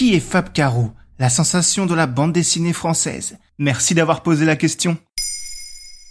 Qui est Fab Caro, la sensation de la bande dessinée française? Merci d'avoir posé la question.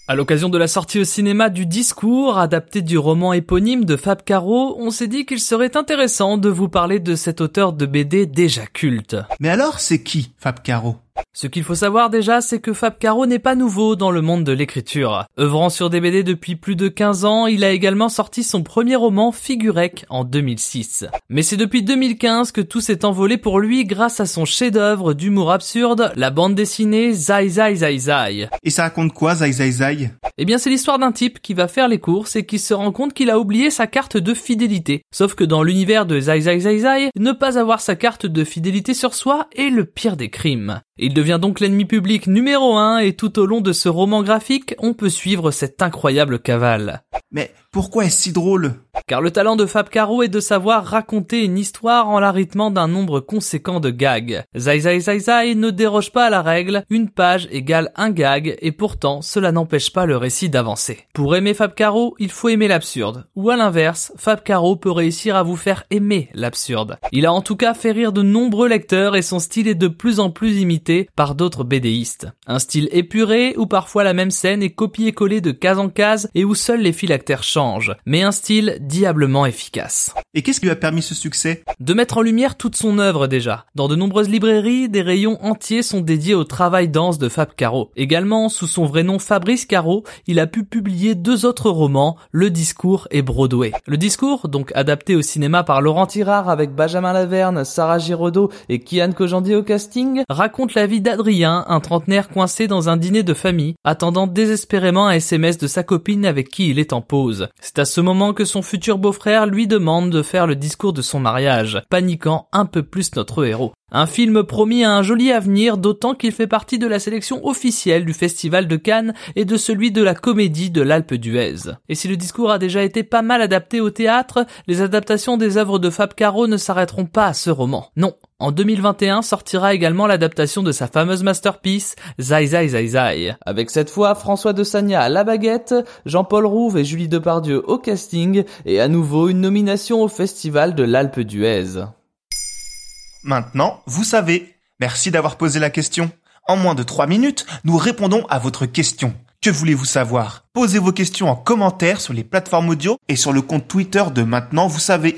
À l'occasion de la sortie au cinéma du discours, adapté du roman éponyme de Fab Caro, on s'est dit qu'il serait intéressant de vous parler de cet auteur de BD déjà culte. Mais alors, c'est qui Fab Caro Ce qu'il faut savoir déjà, c'est que Fab Caro n'est pas nouveau dans le monde de l'écriture. Œuvrant sur des BD depuis plus de 15 ans, il a également sorti son premier roman Figurec en 2006. Mais c'est depuis 2015 que tout s'est envolé pour lui grâce à son chef-d'œuvre d'humour absurde, la bande dessinée Zai Zai Zai Zai. Et ça raconte quoi, Zai Zai Zai? Eh bien, c'est l'histoire d'un type qui va faire les courses et qui se rend compte qu'il a oublié sa carte de fidélité. Sauf que dans l'univers de Zai Zai Zai Zai, ne pas avoir sa carte de fidélité sur soi est le pire des crimes. Il devient donc l'ennemi public numéro un et tout au long de ce roman graphique, on peut suivre cette incroyable cavale. Mais pourquoi est-ce si drôle? Car le talent de Fab Caro est de savoir raconter une histoire en la d'un nombre conséquent de gags. Zai Zai Zai Zai ne déroge pas à la règle, une page égale un gag, et pourtant cela n'empêche pas le récit d'avancer. Pour aimer Fab Caro, il faut aimer l'absurde. Ou à l'inverse, Fab Caro peut réussir à vous faire aimer l'absurde. Il a en tout cas fait rire de nombreux lecteurs et son style est de plus en plus imité par d'autres BDistes. Un style épuré où parfois la même scène est copiée-collée de case en case et où seuls les phylactères changent, mais un style diablement efficace. Et qu'est-ce qui lui a permis ce succès? De mettre en lumière toute son œuvre déjà. Dans de nombreuses librairies, des rayons entiers sont dédiés au travail dense de Fab Caro. Également, sous son vrai nom Fabrice Caro, il a pu publier deux autres romans, Le Discours et Broadway. Le Discours, donc adapté au cinéma par Laurent Tirard avec Benjamin Laverne, Sarah Giraudot et Kian Kojandi au casting, raconte la vie d'Adrien, un trentenaire coincé dans un dîner de famille, attendant désespérément un SMS de sa copine avec qui il est en pause. C'est à ce moment que son futur beau-frère lui demande de faire le discours de son mariage, paniquant un peu plus notre héros. Un film promis à un joli avenir, d'autant qu'il fait partie de la sélection officielle du Festival de Cannes et de celui de la comédie de l'Alpe d'Huez. Et si le discours a déjà été pas mal adapté au théâtre, les adaptations des œuvres de Fab Caro ne s'arrêteront pas à ce roman. Non. En 2021 sortira également l'adaptation de sa fameuse masterpiece, Zai Zai Zai Zai, avec cette fois François de Sagna à la baguette, Jean-Paul Rouve et Julie Depardieu au casting, et à nouveau une nomination au Festival de l'Alpe d'Huez. Maintenant, vous savez. Merci d'avoir posé la question. En moins de 3 minutes, nous répondons à votre question. Que voulez-vous savoir? Posez vos questions en commentaire sur les plateformes audio et sur le compte Twitter de Maintenant, vous savez.